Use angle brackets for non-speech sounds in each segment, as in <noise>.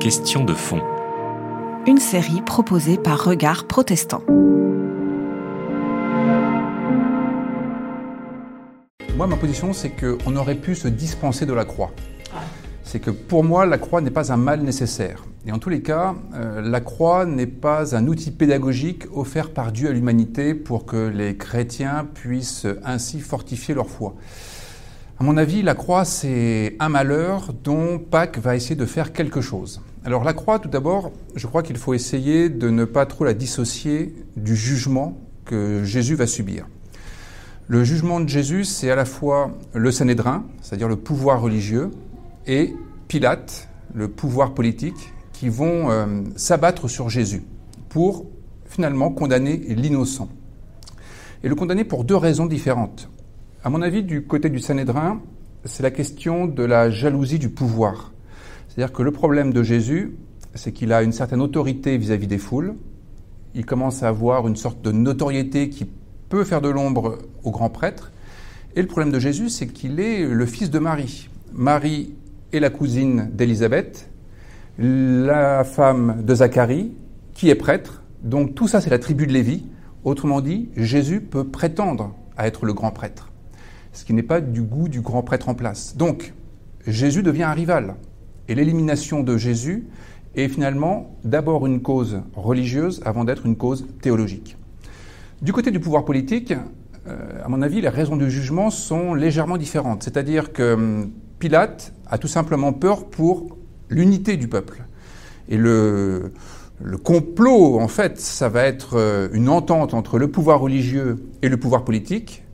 Question de fond. Une série proposée par Regard Protestant. Moi, ma position, c'est qu'on aurait pu se dispenser de la croix. C'est que pour moi, la croix n'est pas un mal nécessaire. Et en tous les cas, euh, la croix n'est pas un outil pédagogique offert par Dieu à l'humanité pour que les chrétiens puissent ainsi fortifier leur foi. À mon avis, la croix, c'est un malheur dont Pâques va essayer de faire quelque chose. Alors la croix, tout d'abord, je crois qu'il faut essayer de ne pas trop la dissocier du jugement que Jésus va subir. Le jugement de Jésus, c'est à la fois le Sanhédrin, c'est-à-dire le pouvoir religieux, et Pilate, le pouvoir politique, qui vont euh, s'abattre sur Jésus pour finalement condamner l'innocent. Et le condamner pour deux raisons différentes. À mon avis, du côté du Sanhédrin, c'est la question de la jalousie du pouvoir. C'est-à-dire que le problème de Jésus, c'est qu'il a une certaine autorité vis-à-vis -vis des foules. Il commence à avoir une sorte de notoriété qui peut faire de l'ombre au grand prêtre. Et le problème de Jésus, c'est qu'il est le fils de Marie. Marie est la cousine d'Élisabeth, la femme de Zacharie, qui est prêtre. Donc tout ça, c'est la tribu de Lévi. Autrement dit, Jésus peut prétendre à être le grand prêtre, ce qui n'est pas du goût du grand prêtre en place. Donc, Jésus devient un rival. Et l'élimination de Jésus est finalement d'abord une cause religieuse avant d'être une cause théologique. Du côté du pouvoir politique, euh, à mon avis, les raisons du jugement sont légèrement différentes. C'est-à-dire que hum, Pilate a tout simplement peur pour l'unité du peuple. Et le, complot, en fait, ça va être euh, une entente entre le pouvoir religieux et le pouvoir politique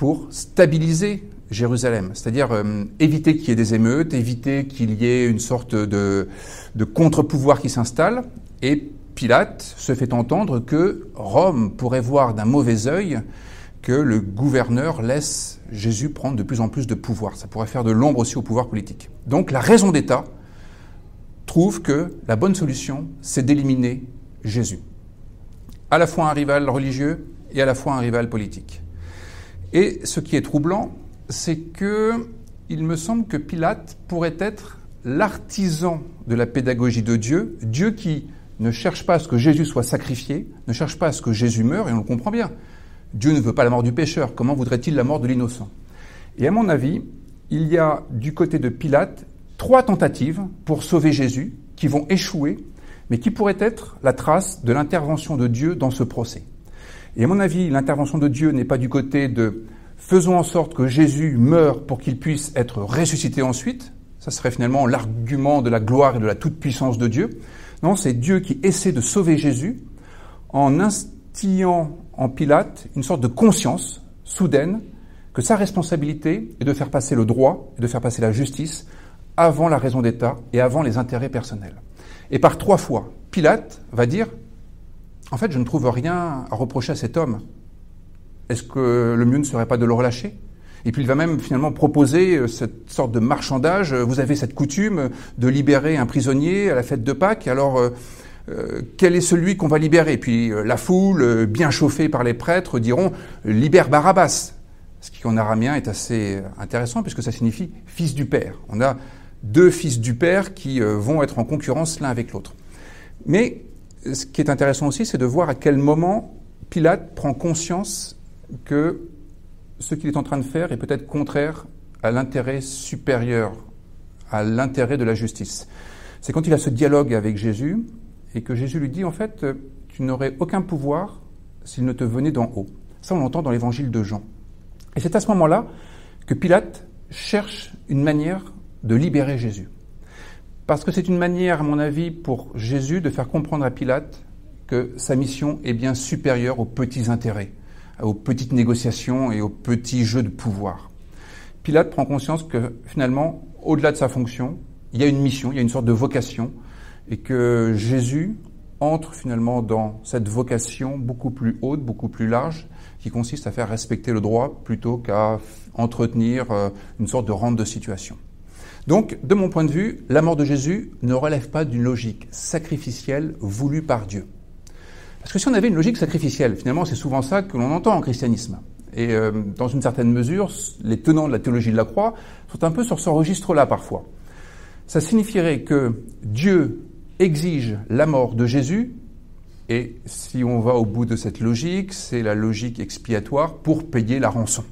pour stabiliser Jérusalem, c'est-à-dire hum, éviter qu'il y ait des émeutes, éviter qu'il y ait une sorte de, de contre-pouvoir qui s'installe, et Pilate se fait entendre que Rome pourrait voir d'un mauvais œil que le gouverneur laisse Jésus prendre de plus en plus de pouvoir. Ça pourrait faire de l'ombre aussi au pouvoir politique. Donc la raison d'État trouve que la bonne solution, c'est d'éliminer Jésus. À la fois un rival religieux et à la fois un rival politique. Et ce qui est troublant, c'est que il me semble que Pilate pourrait être l'artisan de la pédagogie de Dieu, Dieu qui ne cherche pas à ce que Jésus soit sacrifié, ne cherche pas à ce que Jésus meure, et on le comprend bien. Dieu ne veut pas la mort du pécheur, comment voudrait-il la mort de l'innocent? Et à mon avis, il y a du côté de Pilate trois tentatives pour sauver Jésus qui vont échouer, mais qui pourraient être la trace de l'intervention de Dieu dans ce procès. Et à mon avis, l'intervention de Dieu n'est pas du côté de faisons en sorte que Jésus meure pour qu'il puisse être ressuscité ensuite. Ça serait finalement l'argument de la gloire et de la toute-puissance de Dieu. Non, c'est Dieu qui essaie de sauver Jésus en instillant en Pilate une sorte de conscience soudaine que sa responsabilité est de faire passer le droit et de faire passer la justice avant la raison d'État et avant les intérêts personnels. Et par trois fois, Pilate va dire, en fait, je ne trouve rien à reprocher à cet homme. Est-ce que le mieux ne serait pas de le relâcher? Et puis il va même finalement proposer euh, cette sorte de marchandage. Vous avez cette coutume de libérer un prisonnier à la fête de Pâques. Alors, euh, euh, quel est celui qu'on va libérer? Puis la foule, bien chauffée par les prêtres, diront libère Barabbas. Ce qui en araméen est assez intéressant puisque ça signifie fils du père. On a deux fils du père qui vont être en concurrence l'un avec l'autre. Mais ce qui est intéressant aussi, c'est de voir à quel moment Pilate prend conscience que ce qu'il est en train de faire est peut-être contraire à l'intérêt supérieur, à l'intérêt de la justice. C'est quand il a ce dialogue avec Jésus et que Jésus lui dit en fait, tu n'aurais aucun pouvoir s'il ne te venait d'en haut. Ça, on l'entend dans l'évangile de Jean. Et c'est à ce moment-là que Pilate cherche une manière de libérer Jésus. Parce que c'est une manière, à mon avis, pour Jésus de faire comprendre à Pilate que sa mission est bien supérieure aux petits intérêts aux petites négociations et aux petits jeux de pouvoir. Pilate prend conscience que finalement, au-delà de sa fonction, il y a une mission, il y a une sorte de vocation, et que Jésus entre finalement dans cette vocation beaucoup plus haute, beaucoup plus large, qui consiste à faire respecter le droit plutôt qu'à entretenir euh, une sorte de rente de situation. Donc, de mon point de vue, la mort de Jésus ne relève pas d'une logique sacrificielle voulue par Dieu. Parce que si on avait une logique sacrificielle, finalement, c'est souvent ça que l'on entend en christianisme. Et euh, dans une certaine mesure, les tenants de la théologie de la croix sont un peu sur ce registre-là parfois. ça signifierait que Dieu exige la mort de Jésus, et si on va au bout de cette logique, c'est la logique expiatoire pour payer la rançon,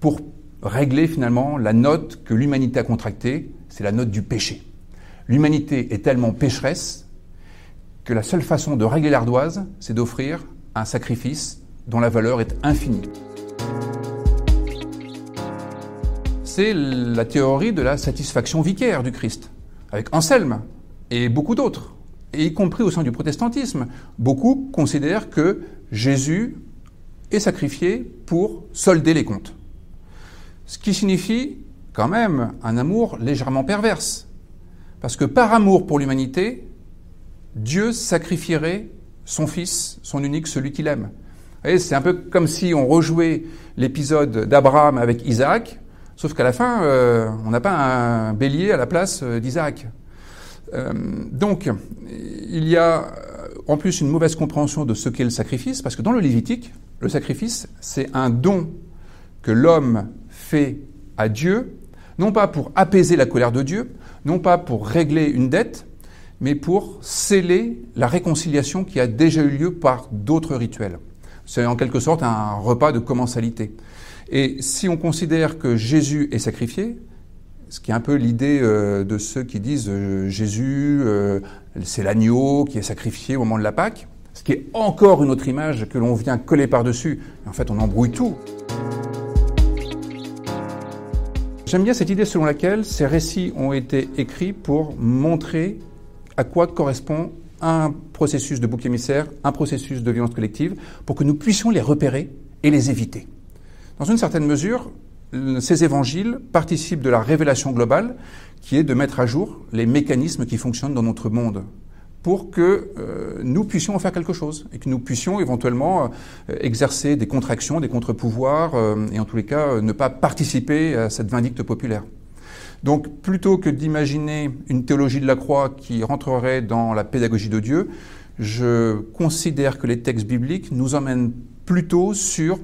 pour régler finalement la note que l'humanité a contractée, c'est la note du péché. L'humanité est tellement pécheresse que la seule façon de régler l'ardoise, c'est d'offrir un sacrifice dont la valeur est infinie. C'est la théorie de la satisfaction vicaire du Christ, avec Anselme et beaucoup d'autres, et y compris au sein du protestantisme. Beaucoup considèrent que Jésus est sacrifié pour solder les comptes. Ce qui signifie quand même un amour légèrement perverse. Parce que par amour pour l'humanité, Dieu sacrifierait son fils, son unique, celui qu'il aime. C'est un peu comme si on rejouait l'épisode d'Abraham avec Isaac, sauf qu'à la fin, euh, on n'a pas un bélier à la place euh, d'Isaac. Euh, donc, il y a en plus une mauvaise compréhension de ce qu'est le sacrifice, parce que dans le Lévitique, le sacrifice, c'est un don que l'homme fait à Dieu, non pas pour apaiser la colère de Dieu, non pas pour régler une dette, mais pour sceller la réconciliation qui a déjà eu lieu par d'autres rituels. C'est en quelque sorte un repas de commensalité. Et si on considère que Jésus est sacrifié, ce qui est un peu l'idée euh, de ceux qui disent euh, Jésus, euh, c'est l'agneau qui est sacrifié au moment de la Pâque, ce qui est encore une autre image que l'on vient coller par-dessus. En fait, on embrouille tout. J'aime bien cette idée selon laquelle ces récits ont été écrits pour montrer à quoi correspond un processus de bouc émissaire, un processus de violence collective, pour que nous puissions les repérer et les éviter. Dans une certaine mesure, ces évangiles participent de la révélation globale qui est de mettre à jour les mécanismes qui fonctionnent dans notre monde pour que euh, nous puissions en faire quelque chose et que nous puissions éventuellement euh, exercer des contractions, des contre-pouvoirs euh, et en tous les cas ne pas participer à cette vindicte populaire. Donc plutôt que d'imaginer une théologie de la croix qui rentrerait dans la pédagogie de Dieu, je considère que les textes bibliques nous emmènent plutôt sur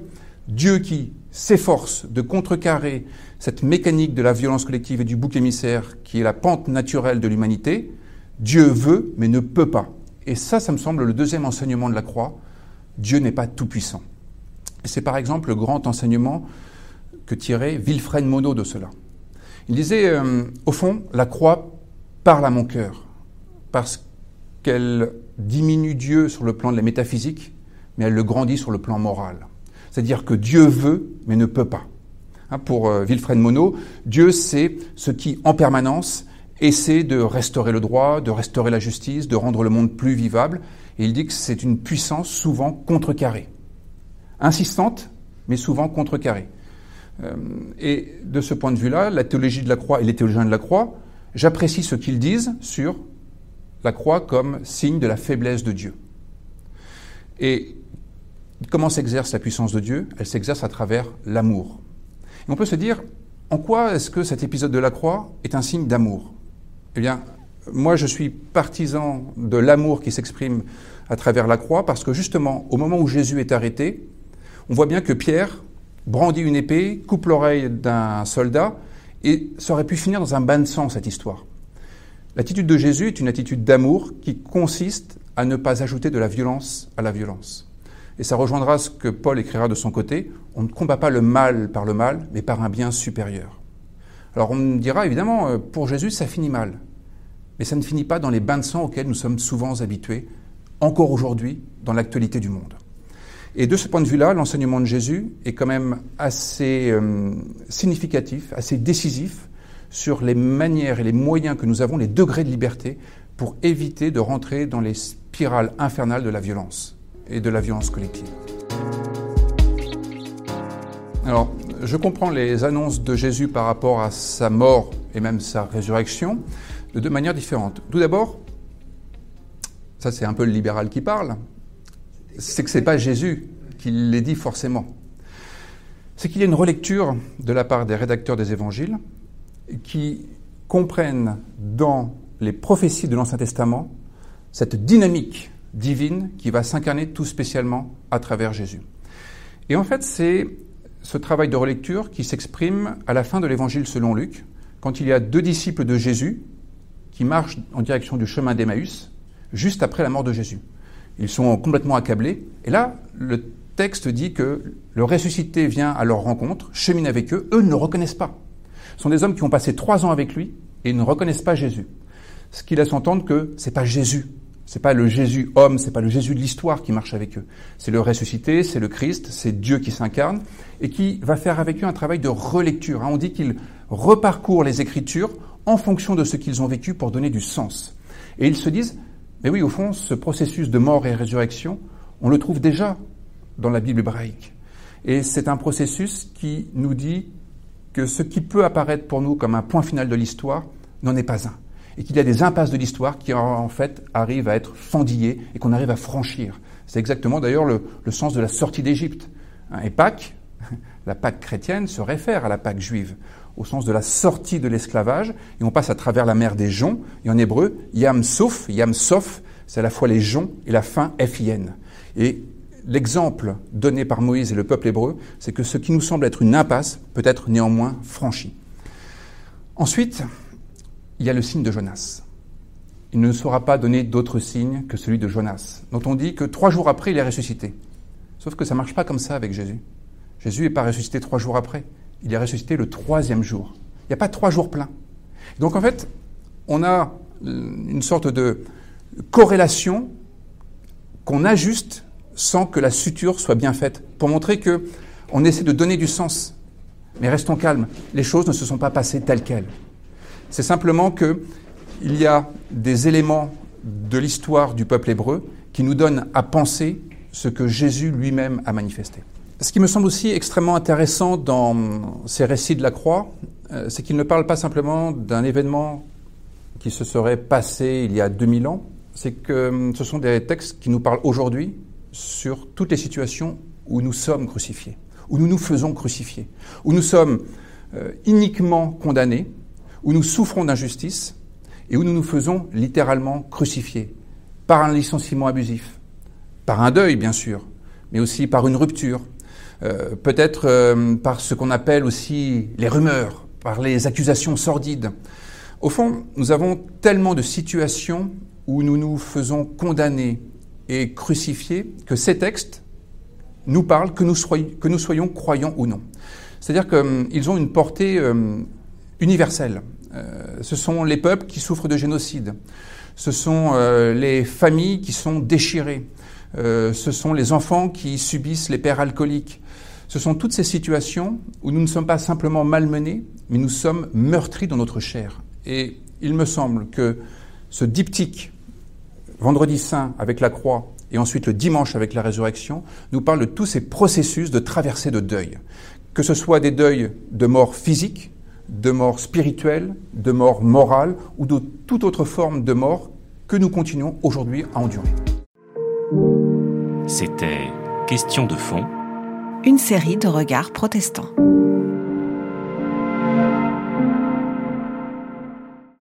Dieu qui s'efforce de contrecarrer cette mécanique de la violence collective et du bouc émissaire qui est la pente naturelle de l'humanité, Dieu veut mais ne peut pas. Et ça, ça me semble le deuxième enseignement de la croix. Dieu n'est pas tout-puissant. C'est par exemple le grand enseignement que tirait Wilfred Monod de cela. Il disait, euh, au fond, la croix parle à mon cœur, parce qu'elle diminue Dieu sur le plan de la métaphysique, mais elle le grandit sur le plan moral. C'est-à-dire que Dieu veut, mais ne peut pas. Hein, pour euh, Wilfred Monod, Dieu, c'est ce qui, en permanence, essaie de restaurer le droit, de restaurer la justice, de rendre le monde plus vivable. Et il dit que c'est une puissance souvent contrecarrée. Insistante, mais souvent contrecarrée. Euh, et de ce point de vue-là, la théologie de la croix et les théologiens de la croix, j'apprécie ce qu'ils disent sur la croix comme signe de la faiblesse de Dieu. Et comment s'exerce la puissance de Dieu? Elle s'exerce à travers l'amour. Et on peut se dire, en quoi est-ce que cet épisode de la croix est un signe d'amour? Eh bien, moi je suis partisan de l'amour qui s'exprime à travers la croix parce que justement, au moment où Jésus est arrêté, on voit bien que Pierre brandit une épée, coupe l'oreille d'un soldat, et ça aurait pu finir dans un bain de sang, cette histoire. L'attitude de Jésus est une attitude d'amour qui consiste à ne pas ajouter de la violence à la violence. Et ça rejoindra ce que Paul écrira de son côté, on ne combat pas le mal par le mal, mais par un bien supérieur. Alors on dira évidemment, euh, pour Jésus, ça finit mal. Mais ça ne finit pas dans les bains de sang auxquels nous sommes souvent habitués, encore aujourd'hui, dans l'actualité du monde. Et de ce point de vue-là, l'enseignement de Jésus est quand même assez euh, significatif, assez décisif sur les manières et les moyens que nous avons, les degrés de liberté, pour éviter de rentrer dans les spirales infernales de la violence et de la violence collective. Alors, je comprends les annonces de Jésus par rapport à sa mort et même sa résurrection de deux manières différentes. Tout d'abord, ça c'est un peu le libéral qui parle, c'est que ce n'est pas Jésus qui les dit forcément. C'est qu'il y a une relecture de la part des rédacteurs des évangiles qui comprennent dans les prophéties de l'Ancien Testament cette dynamique divine qui va s'incarner tout spécialement à travers Jésus. Et en fait, c'est ce travail de relecture qui s'exprime à la fin de l'évangile selon Luc, quand il y a deux disciples de Jésus qui marchent en direction du chemin d'Emmaüs, juste après la mort de Jésus. Ils sont complètement accablés. Et là, le texte dit que le ressuscité vient à leur rencontre, chemine avec eux. Eux ne le reconnaissent pas. Ce sont des hommes qui ont passé trois ans avec lui et ne reconnaissent pas Jésus. Ce qui laisse entendre que c'est pas Jésus. C'est pas le Jésus homme, c'est pas le Jésus de l'histoire qui marche avec eux. C'est le ressuscité, c'est le Christ, c'est Dieu qui s'incarne et qui va faire avec eux un travail de relecture. Hein. On dit qu'ils reparcourent les Écritures en fonction de ce qu'ils ont vécu pour donner du sens. Et ils se disent, mais oui, au fond, ce processus de mort et résurrection, on le trouve déjà dans la Bible hébraïque. Et c'est un processus qui nous dit que ce qui peut apparaître pour nous comme un point final de l'histoire n'en est pas un. Et qu'il y a des impasses de l'histoire qui en fait arrivent à être fendillées et qu'on arrive à franchir. C'est exactement d'ailleurs le, sens de la sortie d'Égypte. Et Pâques, <laughs> la Pâque chrétienne se réfère à la Pâque juive au sens de la sortie de l'esclavage, et on passe à travers la mer des joncs, et en hébreu, Yam Sof, Yam Sof, c'est à la fois les joncs et la fin F-I-N. Et l'exemple donné par Moïse et le peuple hébreu, c'est que ce qui nous semble être une impasse peut être néanmoins franchi. Ensuite, il y a le signe de Jonas. Il ne saura pas donner d'autre signe que celui de Jonas, dont on dit que trois jours après, il est ressuscité. Sauf que ça ne marche pas comme ça avec Jésus. Jésus n'est pas ressuscité trois jours après il est ressuscité le troisième jour. Il n'y a pas trois jours pleins. Donc en fait, on a une sorte de corrélation qu'on ajuste sans que la suture soit bien faite, pour montrer que on essaie de donner du sens. Mais restons calmes, les choses ne se sont pas passées telles quelles. C'est simplement que il y a des éléments de l'histoire du peuple hébreu qui nous donnent à penser ce que Jésus lui-même a manifesté. Ce qui me semble aussi extrêmement intéressant dans ces récits de la croix, euh, c'est qu'ils ne parlent pas simplement d'un événement qui se serait passé il y a 2000 ans, c'est que euh, ce sont des textes qui nous parlent aujourd'hui sur toutes les situations où nous sommes crucifiés, où nous nous faisons crucifier, où nous sommes euh, uniquement condamnés, où nous souffrons d'injustice et où nous nous faisons littéralement crucifier par un licenciement abusif, par un deuil bien sûr, mais aussi par une rupture, euh, peut-être euh, par ce qu'on appelle aussi les rumeurs, par les accusations sordides. Au fond, nous avons tellement de situations où nous nous faisons condamner et crucifier que ces textes nous parlent, que nous, soyons, croyants ou non. C'est-à-dire qu'ils ont une portée euh, universelle. ce sont les peuples qui souffrent de génocide. Ce sont les familles qui sont déchirées. ce sont les enfants qui subissent les pères alcooliques. Ce sont toutes ces situations où nous ne sommes pas simplement malmenés, mais nous sommes meurtris dans notre chair. Et il me semble que ce diptyque, vendredi saint avec la croix, et ensuite le dimanche avec la résurrection, nous parle de tous ces processus de traversée de deuil. Que ce soit des deuils de mort physique, de mort spirituelle, de mort morale, ou de toute autre forme de mort que nous continuons aujourd'hui à endurer. C'était Question de fond une série de regards protestants.